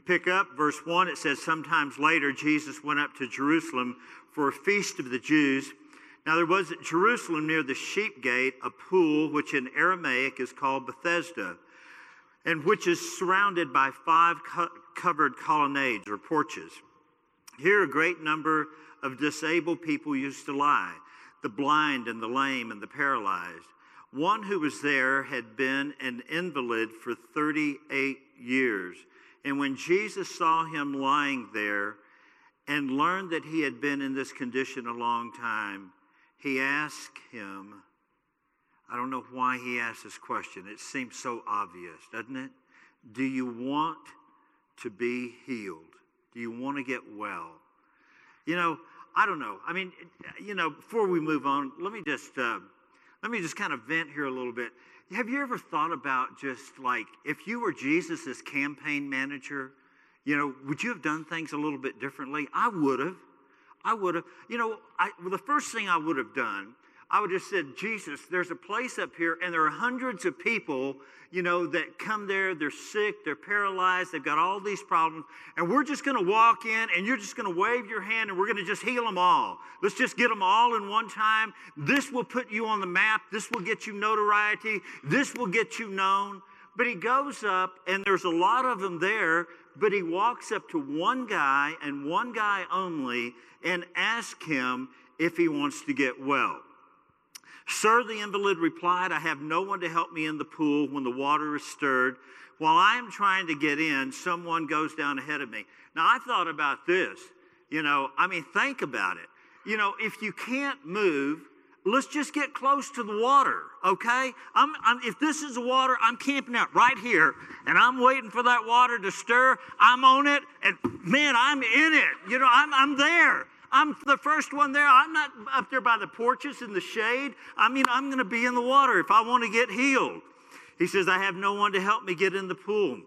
We pick up verse 1. It says, Sometimes later, Jesus went up to Jerusalem for a feast of the Jews. Now, there was at Jerusalem near the sheep gate a pool, which in Aramaic is called Bethesda, and which is surrounded by five co- covered colonnades or porches. Here, a great number of disabled people used to lie the blind and the lame and the paralyzed. One who was there had been an invalid for 38 years. And when Jesus saw him lying there and learned that he had been in this condition a long time, he asked him, I don't know why he asked this question. It seems so obvious, doesn't it? Do you want to be healed? Do you want to get well? You know, I don't know. I mean, you know, before we move on, let me just uh, let me just kind of vent here a little bit. Have you ever thought about just like if you were Jesus' campaign manager, you know, would you have done things a little bit differently? I would have. I would have. You know, I, well, the first thing I would have done I would have said, Jesus, there's a place up here, and there are hundreds of people, you know, that come there. They're sick, they're paralyzed, they've got all these problems, and we're just going to walk in, and you're just going to wave your hand, and we're going to just heal them all. Let's just get them all in one time. This will put you on the map. This will get you notoriety. This will get you known. But he goes up, and there's a lot of them there, but he walks up to one guy and one guy only and asks him if he wants to get well. Sir, the invalid replied, I have no one to help me in the pool when the water is stirred. While I am trying to get in, someone goes down ahead of me. Now, I thought about this. You know, I mean, think about it. You know, if you can't move, let's just get close to the water, okay? I'm, I'm, if this is the water, I'm camping out right here, and I'm waiting for that water to stir. I'm on it, and man, I'm in it. You know, I'm, I'm there. I'm the first one there. I'm not up there by the porches in the shade. I mean, I'm going to be in the water if I want to get healed. He says, I have no one to help me get in the pool.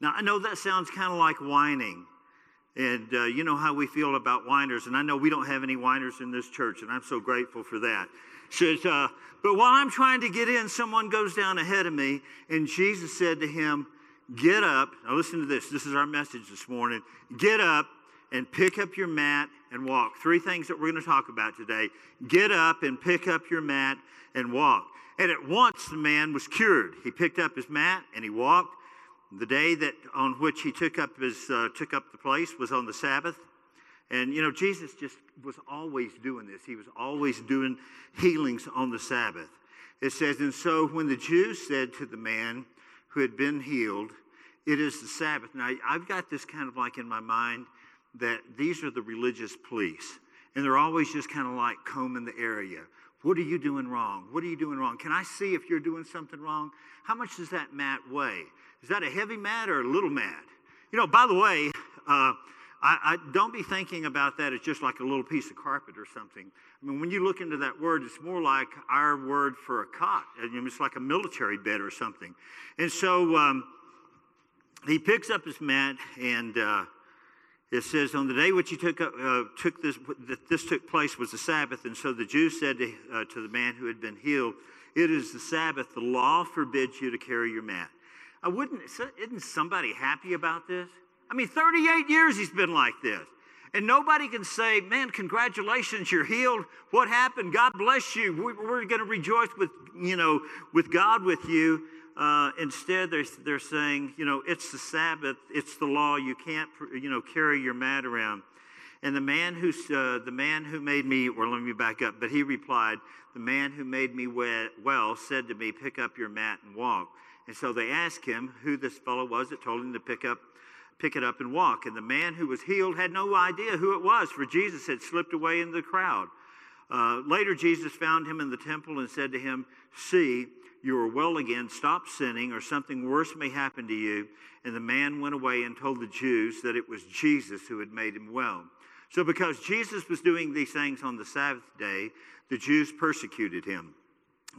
Now, I know that sounds kind of like whining. And uh, you know how we feel about whiners. And I know we don't have any whiners in this church, and I'm so grateful for that. Says, uh, but while I'm trying to get in, someone goes down ahead of me, and Jesus said to him, Get up. Now, listen to this. This is our message this morning. Get up and pick up your mat and walk. Three things that we're going to talk about today. Get up and pick up your mat and walk. And at once the man was cured. He picked up his mat and he walked. The day that on which he took up his uh, took up the place was on the Sabbath. And you know, Jesus just was always doing this. He was always doing healings on the Sabbath. It says, and so when the Jews said to the man who had been healed, It is the Sabbath. Now I've got this kind of like in my mind that these are the religious police. And they're always just kind of like combing the area. What are you doing wrong? What are you doing wrong? Can I see if you're doing something wrong? How much does that mat weigh? Is that a heavy mat or a little mat? You know, by the way, uh, I, I, don't be thinking about that as just like a little piece of carpet or something. I mean, when you look into that word, it's more like our word for a cot. It's like a military bed or something. And so um, he picks up his mat and uh, it says, On the day which he took, up, uh, took this, this took place was the Sabbath. And so the Jews said to, uh, to the man who had been healed, It is the Sabbath. The law forbids you to carry your mat. I wouldn't, isn't somebody happy about this? I mean, 38 years he's been like this. And nobody can say, man, congratulations, you're healed. What happened? God bless you. We're going to rejoice with, you know, with God with you. Uh, instead, they're, they're saying, you know, it's the Sabbath, it's the law. You can't, you know, carry your mat around. And the man who, uh, the man who made me, or let me back up, but he replied, the man who made me well said to me, pick up your mat and walk. And so they asked him who this fellow was that told him to pick up, pick it up and walk. And the man who was healed had no idea who it was, for Jesus had slipped away in the crowd. Uh, later, Jesus found him in the temple and said to him, See, you are well again, stop sinning, or something worse may happen to you. And the man went away and told the Jews that it was Jesus who had made him well. So, because Jesus was doing these things on the Sabbath day, the Jews persecuted him.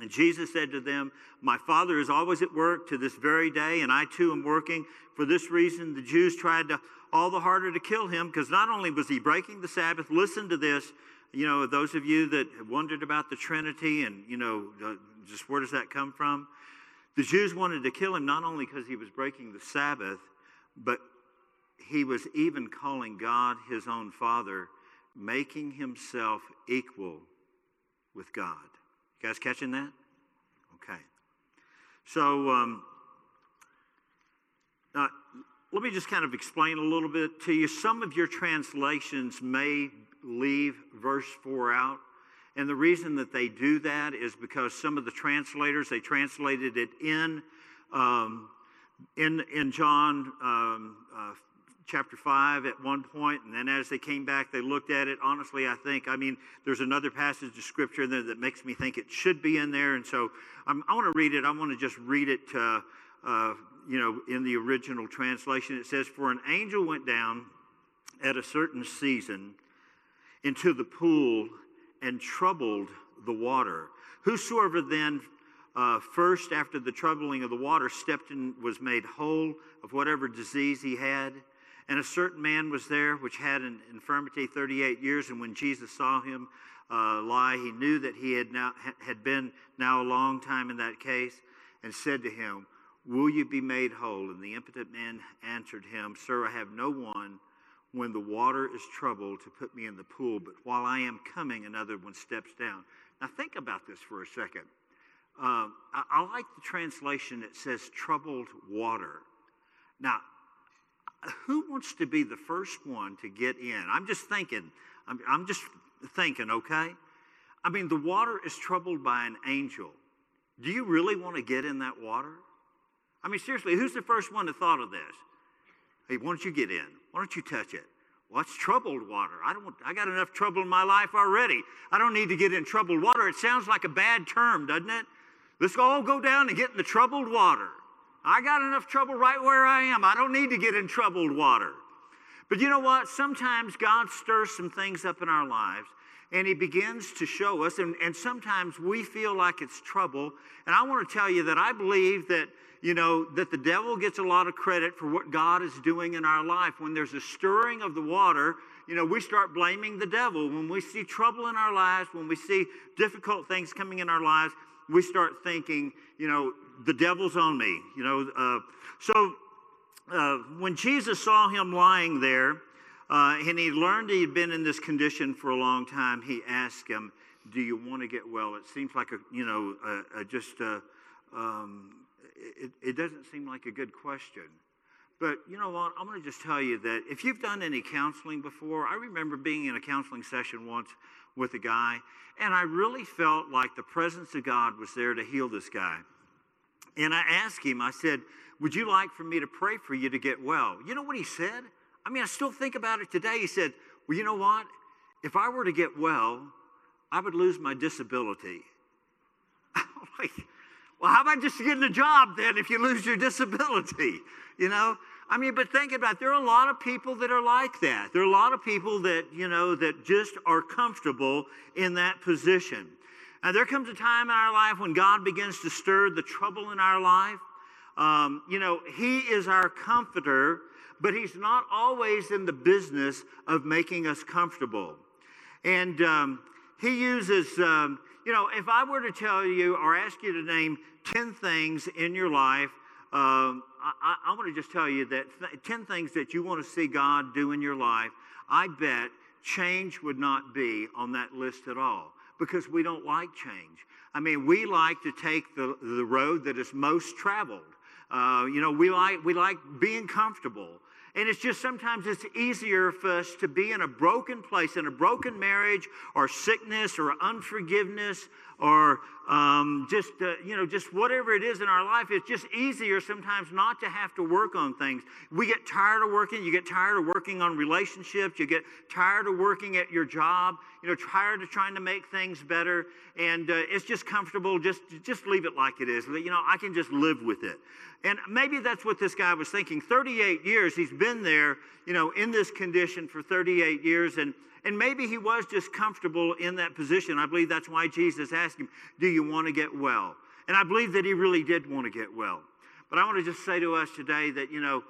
And Jesus said to them, My Father is always at work to this very day, and I too am working. For this reason, the Jews tried to all the harder to kill him, because not only was he breaking the Sabbath, listen to this. You know, those of you that have wondered about the Trinity and, you know, just where does that come from? The Jews wanted to kill him not only because he was breaking the Sabbath, but he was even calling God his own Father, making himself equal with God. You guys catching that? Okay. So, um, uh, let me just kind of explain a little bit to you. Some of your translations may leave verse 4 out. And the reason that they do that is because some of the translators, they translated it in, um, in, in John um, uh, chapter 5 at one point, and then as they came back, they looked at it. Honestly, I think, I mean, there's another passage of scripture in there that makes me think it should be in there. And so um, I want to read it. I want to just read it, uh, uh, you know, in the original translation. It says, For an angel went down at a certain season into the pool and troubled the water. Whosoever then uh, first, after the troubling of the water, stepped in, was made whole of whatever disease he had. And a certain man was there which had an infirmity 38 years. And when Jesus saw him uh, lie, he knew that he had, now, had been now a long time in that case and said to him, Will you be made whole? And the impotent man answered him, Sir, I have no one when the water is troubled to put me in the pool, but while I am coming, another one steps down. Now, think about this for a second. Um, I, I like the translation that says troubled water. Now, who wants to be the first one to get in? I'm just thinking, I'm, I'm just thinking, okay? I mean, the water is troubled by an angel. Do you really want to get in that water? I mean, seriously, who's the first one to thought of this? Hey, why don't you get in? Why don't you touch it? Well, troubled water. I don't. I got enough trouble in my life already. I don't need to get in troubled water. It sounds like a bad term, doesn't it? Let's all go down and get in the troubled water. I got enough trouble right where I am. I don't need to get in troubled water. But you know what? Sometimes God stirs some things up in our lives and He begins to show us, and, and sometimes we feel like it's trouble. And I want to tell you that I believe that, you know, that the devil gets a lot of credit for what God is doing in our life. When there's a stirring of the water, you know, we start blaming the devil. When we see trouble in our lives, when we see difficult things coming in our lives, we start thinking, you know, the devil's on me. You know, uh, so uh, when Jesus saw him lying there, uh, and he learned he'd been in this condition for a long time, he asked him, "Do you want to get well?" It seems like a, you know, a, a just a, um, it, it doesn't seem like a good question. But you know what? I'm going to just tell you that if you've done any counseling before, I remember being in a counseling session once with a guy, and I really felt like the presence of God was there to heal this guy. And I asked him, I said, Would you like for me to pray for you to get well? You know what he said? I mean, I still think about it today. He said, Well, you know what? If I were to get well, I would lose my disability. I'm like, well, how about just getting a job then if you lose your disability? You know? I mean, but think about it. There are a lot of people that are like that. There are a lot of people that, you know, that just are comfortable in that position. Now, there comes a time in our life when God begins to stir the trouble in our life. Um, you know, He is our comforter, but He's not always in the business of making us comfortable. And um, He uses, um, you know, if I were to tell you or ask you to name 10 things in your life, um, I, I want to just tell you that th- 10 things that you want to see God do in your life, I bet change would not be on that list at all because we don't like change. I mean, we like to take the, the road that is most traveled. Uh, you know, we like, we like being comfortable. And it's just sometimes it's easier for us to be in a broken place, in a broken marriage, or sickness, or unforgiveness, or um, just uh, you know just whatever it is in our life it's just easier sometimes not to have to work on things. We get tired of working. You get tired of working on relationships. You get tired of working at your job. You know tired of trying to make things better. And uh, it's just comfortable. Just just leave it like it is. You know i can just live with it. And maybe that's what this guy was thinking. 38 years he's been there you know in this condition for 38 years. And and maybe he was just comfortable in that position. I believe that's why Jesus asked him, Do you want to get well? And I believe that he really did want to get well. But I want to just say to us today that, you know,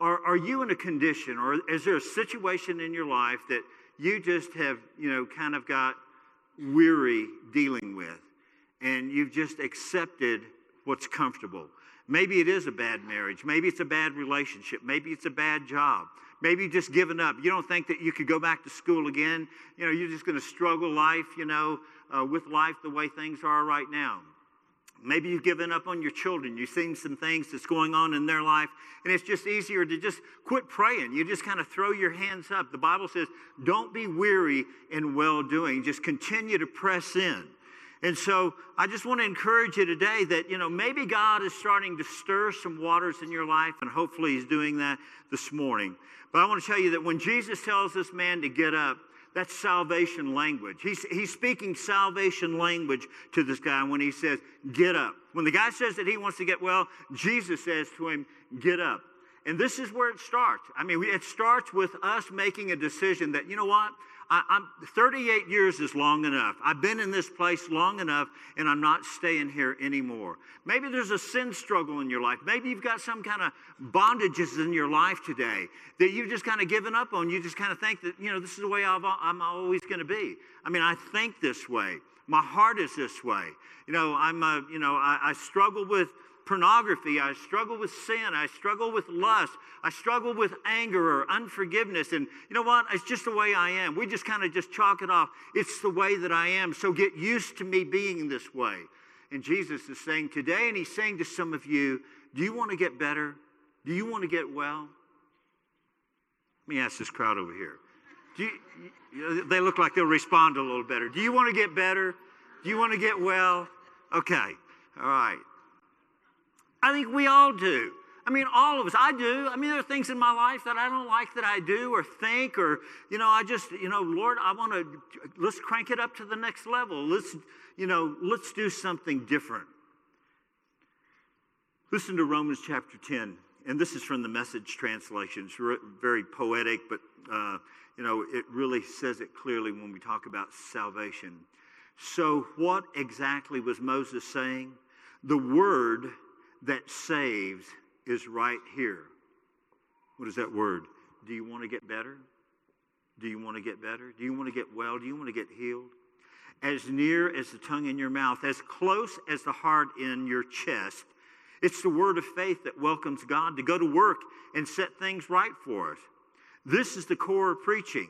are, are you in a condition or is there a situation in your life that you just have, you know, kind of got weary dealing with and you've just accepted what's comfortable? Maybe it is a bad marriage. Maybe it's a bad relationship. Maybe it's a bad job. Maybe you've just given up. You don't think that you could go back to school again. You know, you're just going to struggle life, you know, uh, with life the way things are right now. Maybe you've given up on your children. You've seen some things that's going on in their life, and it's just easier to just quit praying. You just kind of throw your hands up. The Bible says, don't be weary in well doing, just continue to press in. And so I just want to encourage you today that, you know, maybe God is starting to stir some waters in your life, and hopefully He's doing that this morning. But I want to tell you that when Jesus tells this man to get up, that's salvation language. He's, he's speaking salvation language to this guy when he says, Get up. When the guy says that he wants to get well, Jesus says to him, Get up. And this is where it starts. I mean, it starts with us making a decision that, you know what? I, am 38 years is long enough. I've been in this place long enough, and I'm not staying here anymore. Maybe there's a sin struggle in your life. Maybe you've got some kind of bondages in your life today that you've just kind of given up on. You just kind of think that, you know, this is the way i am always going to be. I mean, I think this way. My heart is this way. You know, I'm, a, you know, I, I struggle with pornography. I struggle with sin. I struggle with lust. I struggle with anger or unforgiveness. And you know what? It's just the way I am. We just kind of just chalk it off. It's the way that I am. So get used to me being this way. And Jesus is saying today, and he's saying to some of you, do you want to get better? Do you want to get well? Let me ask this crowd over here. Do you, they look like they'll respond a little better. Do you want to get better? Do you want to get well? Okay. All right. I think we all do. I mean, all of us. I do. I mean, there are things in my life that I don't like that I do or think, or, you know, I just, you know, Lord, I want to, let's crank it up to the next level. Let's, you know, let's do something different. Listen to Romans chapter 10. And this is from the message translation. It's very poetic, but, uh, you know, it really says it clearly when we talk about salvation. So, what exactly was Moses saying? The word that saves is right here. What is that word? Do you want to get better? Do you want to get better? Do you want to get well? Do you want to get healed? As near as the tongue in your mouth, as close as the heart in your chest. It's the word of faith that welcomes God to go to work and set things right for us. This is the core of preaching.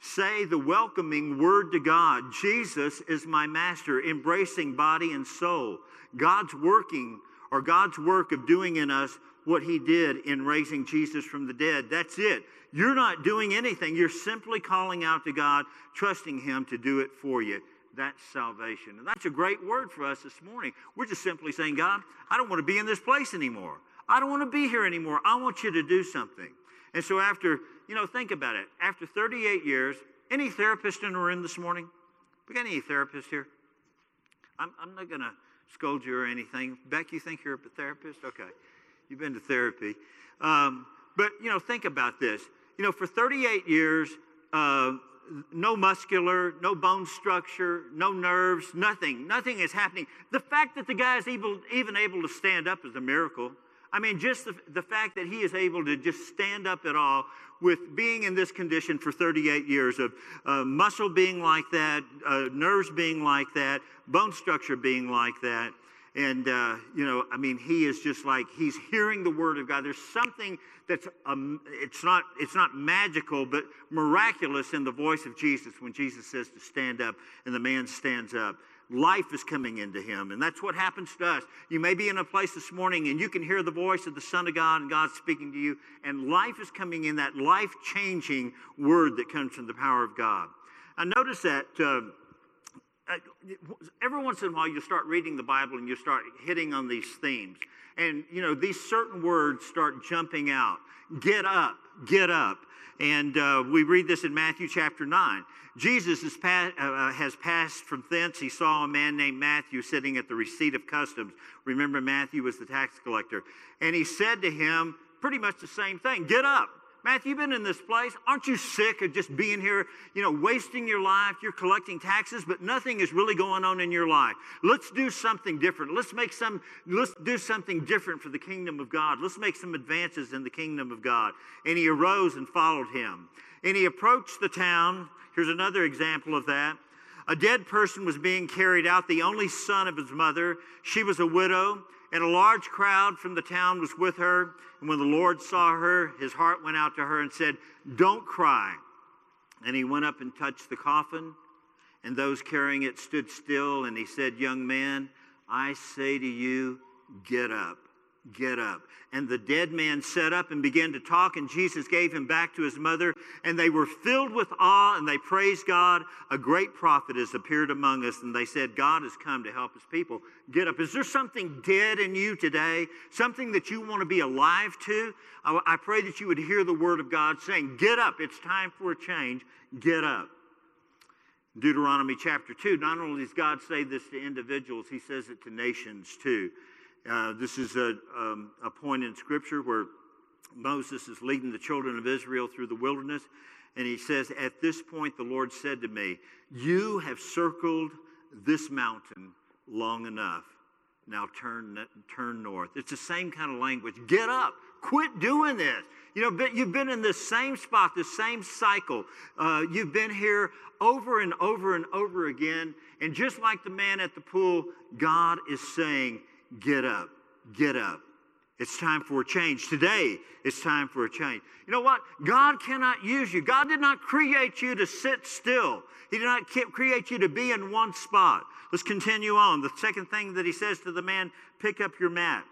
Say the welcoming word to God Jesus is my master, embracing body and soul. God's working or God's work of doing in us what he did in raising Jesus from the dead. That's it. You're not doing anything. You're simply calling out to God, trusting him to do it for you. That's salvation. And that's a great word for us this morning. We're just simply saying, God, I don't want to be in this place anymore. I don't want to be here anymore. I want you to do something. And so after, you know, think about it. After 38 years, any therapist in the room this morning? We got any therapist here? I'm, I'm not going to scold you or anything. Beck, you think you're a therapist? Okay. You've been to therapy. Um, but, you know, think about this. You know, for 38 years, uh, no muscular, no bone structure, no nerves, nothing. Nothing is happening. The fact that the guy is able, even able to stand up is a miracle. I mean, just the, the fact that he is able to just stand up at all with being in this condition for 38 years of uh, muscle being like that, uh, nerves being like that, bone structure being like that. And, uh, you know, I mean, he is just like, he's hearing the word of God. There's something that's, um, it's, not, it's not magical, but miraculous in the voice of Jesus when Jesus says to stand up and the man stands up life is coming into him. And that's what happens to us. You may be in a place this morning and you can hear the voice of the Son of God and God speaking to you, and life is coming in that life changing word that comes from the power of God. I notice that. Uh, uh, every once in a while you start reading the bible and you start hitting on these themes and you know these certain words start jumping out get up get up and uh, we read this in Matthew chapter 9. Jesus uh, uh, has passed from thence. He saw a man named Matthew sitting at the receipt of customs. Remember, Matthew was the tax collector. And he said to him pretty much the same thing Get up, Matthew, you've been in this place. Aren't you sick of just being here, you know, wasting your life? You're collecting taxes, but nothing is really going on in your life. Let's do something different. Let's make some, let's do something different for the kingdom of God. Let's make some advances in the kingdom of God. And he arose and followed him. And he approached the town. Here's another example of that. A dead person was being carried out, the only son of his mother. She was a widow and a large crowd from the town was with her. And when the Lord saw her, his heart went out to her and said, Don't cry. And he went up and touched the coffin, and those carrying it stood still. And he said, Young man, I say to you, get up. Get up. And the dead man sat up and began to talk, and Jesus gave him back to his mother. And they were filled with awe, and they praised God. A great prophet has appeared among us, and they said, God has come to help his people. Get up. Is there something dead in you today? Something that you want to be alive to? I, I pray that you would hear the word of God saying, Get up. It's time for a change. Get up. Deuteronomy chapter 2, not only does God say this to individuals, he says it to nations too. Uh, this is a, um, a point in Scripture where Moses is leading the children of Israel through the wilderness. And he says, At this point, the Lord said to me, You have circled this mountain long enough. Now turn, turn north. It's the same kind of language. Get up. Quit doing this. You know, you've been in the same spot, the same cycle. Uh, you've been here over and over and over again. And just like the man at the pool, God is saying, Get up, get up. It's time for a change. Today, it's time for a change. You know what? God cannot use you. God did not create you to sit still, He did not create you to be in one spot. Let's continue on. The second thing that He says to the man pick up your mat.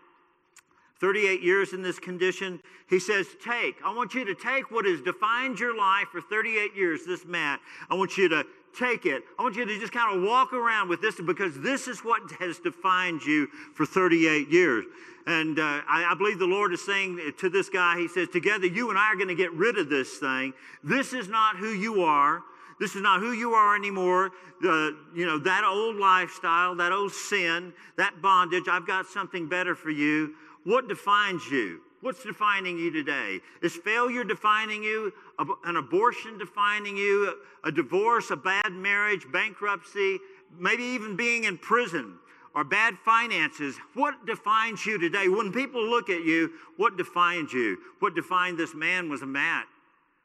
38 years in this condition, he says, Take. I want you to take what has defined your life for 38 years, this mat. I want you to take it. I want you to just kind of walk around with this because this is what has defined you for 38 years. And uh, I, I, believe the Lord is saying to this guy, He says, Together, you and I are going to get rid of this thing. This is not who you are. This is not who you are anymore. Uh, you know, that old lifestyle, that old sin, that bondage, I've got something better for you. What defines you? What's defining you today? Is failure defining you? An abortion defining you? A divorce, a bad marriage, bankruptcy, maybe even being in prison or bad finances? What defines you today? When people look at you, what defines you? What defined this man was a mat.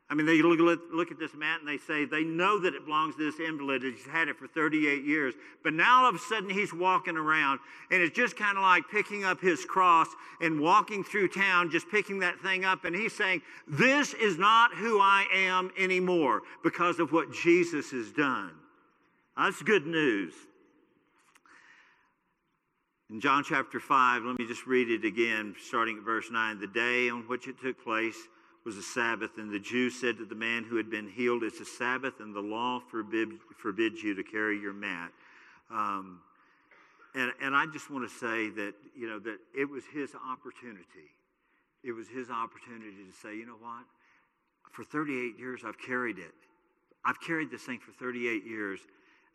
I mean, they look, look at this mat and they say they know that it belongs to this invalid. He's had it for 38 years. But now all of a sudden he's walking around and it's just kind of like picking up his cross and walking through town, just picking that thing up. And he's saying, This is not who I am anymore because of what Jesus has done. That's good news. In John chapter 5, let me just read it again, starting at verse 9. The day on which it took place, was a Sabbath, and the Jews said to the man who had been healed, It's a Sabbath, and the law forbid, forbids you to carry your mat. Um, and, and I just want to say that, you know, that it was his opportunity. It was his opportunity to say, you know what? For 38 years, I've carried it. I've carried this thing for 38 years.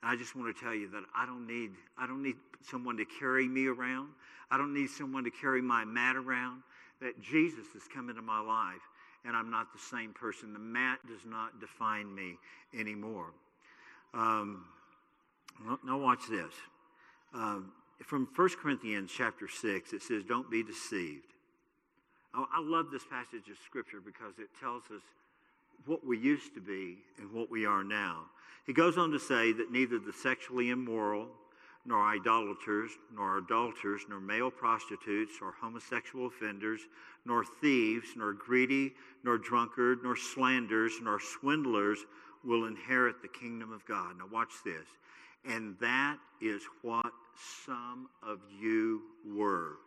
And I just want to tell you that I don't need I don't need someone to carry me around. I don't need someone to carry my mat around. That Jesus has come into my life and I'm not the same person. The mat does not define me anymore. Um, now, watch this. Um, from 1 Corinthians chapter 6, it says, Don't be deceived. I, I love this passage of Scripture because it tells us what we used to be and what we are now. He goes on to say that neither the sexually immoral, nor idolaters, nor adulterers, nor male prostitutes, or homosexual offenders, nor thieves, nor greedy, nor drunkard, nor slanderers, nor swindlers will inherit the kingdom of God. Now, watch this. And that is what some of you were.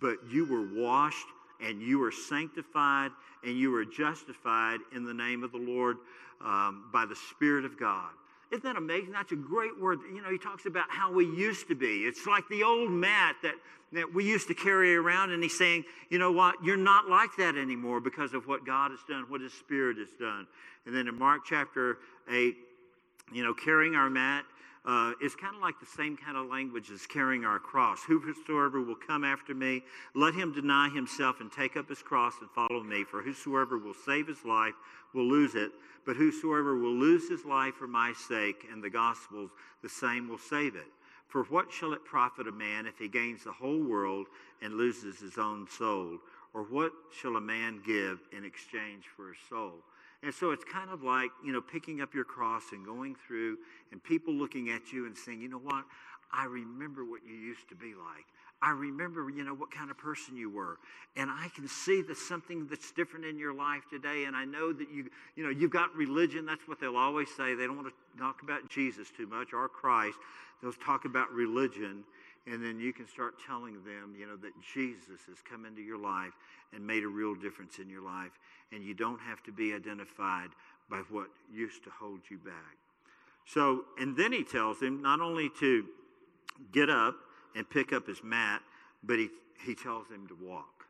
But you were washed and you were sanctified and you were justified in the name of the Lord um, by the Spirit of God. Isn't that amazing? That's a great word. You know, he talks about how we used to be. It's like the old mat that, that we used to carry around, and he's saying, you know what? You're not like that anymore because of what God has done, what his spirit has done. And then in Mark chapter 8, you know, carrying our mat uh, is kind of like the same kind of language as carrying our cross. Whosoever will come after me, let him deny himself and take up his cross and follow me. For whosoever will save his life will lose it, but whosoever will lose his life for my sake and the gospel's, the same will save it. For what shall it profit a man if he gains the whole world and loses his own soul? Or what shall a man give in exchange for his soul? And so it's kind of like, you know, picking up your cross and going through and people looking at you and saying, you know what? I remember what you used to be like. I remember, you know, what kind of person you were. And I can see that something that's different in your life today. And I know that you, you know, you've got religion. That's what they'll always say. They don't want to talk about Jesus too much or Christ. They'll talk about religion. And then you can start telling them, you know, that Jesus has come into your life and made a real difference in your life. And you don't have to be identified by what used to hold you back. So, and then he tells him not only to get up and pick up his mat, but he, he tells him to walk.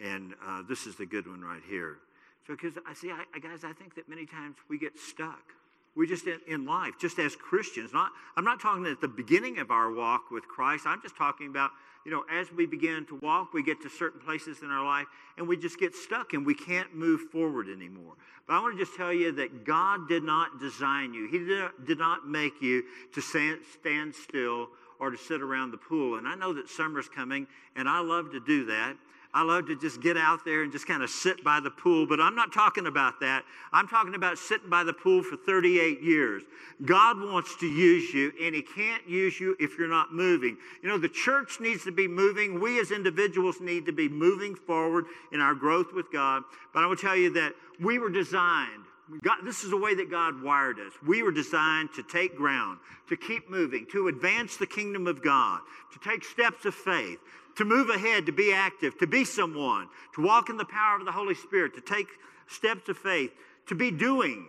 And uh, this is the good one right here. So, because I see, I, guys, I think that many times we get stuck. We just in, life, just as Christians. Not, I'm not talking at the beginning of our walk with Christ. I'm just talking about, you know, as we begin to walk, we get to certain places in our life and we just get stuck and we can't move forward anymore. But I want to just tell you that God did not design you, He did not, did not make you to stand still or to sit around the pool. And I know that summer's coming, and I love to do that. I love to just get out there and just kind of sit by the pool, but I'm not talking about that. I'm talking about sitting by the pool for 38 years. God wants to use you, and He can't use you if you're not moving. You know, the church needs to be moving. We as individuals need to be moving forward in our growth with God. But I will tell you that we were designed God, this is the way that God wired us. We were designed to take ground, to keep moving, to advance the kingdom of God, to take steps of faith, to move ahead, to be active, to be someone, to walk in the power of the Holy Spirit, to take steps of faith, to be doing.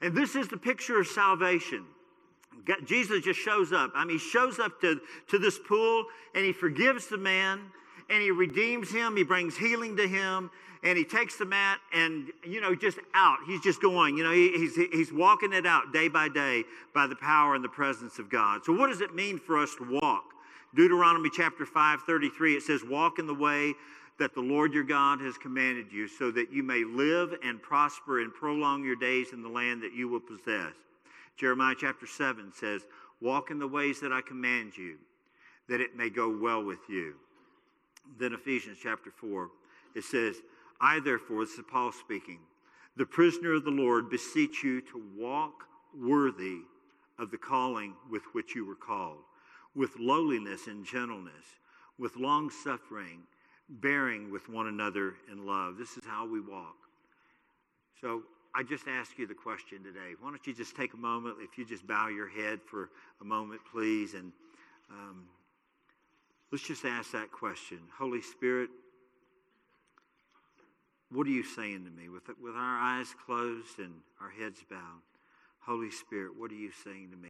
And this is the picture of salvation. Jesus just shows up. I mean, he shows up to, to this pool and he forgives the man and he redeems him. He brings healing to him and he takes the mat and, you know, just out. He's just going, you know, he, he's, he's walking it out day by day by the power and the presence of God. So, what does it mean for us to walk? Deuteronomy chapter 5, 33, it says, Walk in the way that the Lord your God has commanded you, so that you may live and prosper and prolong your days in the land that you will possess. Jeremiah chapter 7 says, Walk in the ways that I command you, that it may go well with you. Then Ephesians chapter 4, it says, I, therefore, this is Paul speaking, the prisoner of the Lord, beseech you to walk worthy of the calling with which you were called, with lowliness and gentleness, with long suffering, bearing with one another in love. This is how we walk. So I just ask you the question today. Why don't you just take a moment, if you just bow your head for a moment, please, and um, let's just ask that question. Holy Spirit, what are you saying to me? With, with our eyes closed and our heads bowed, Holy Spirit, what are you saying to me?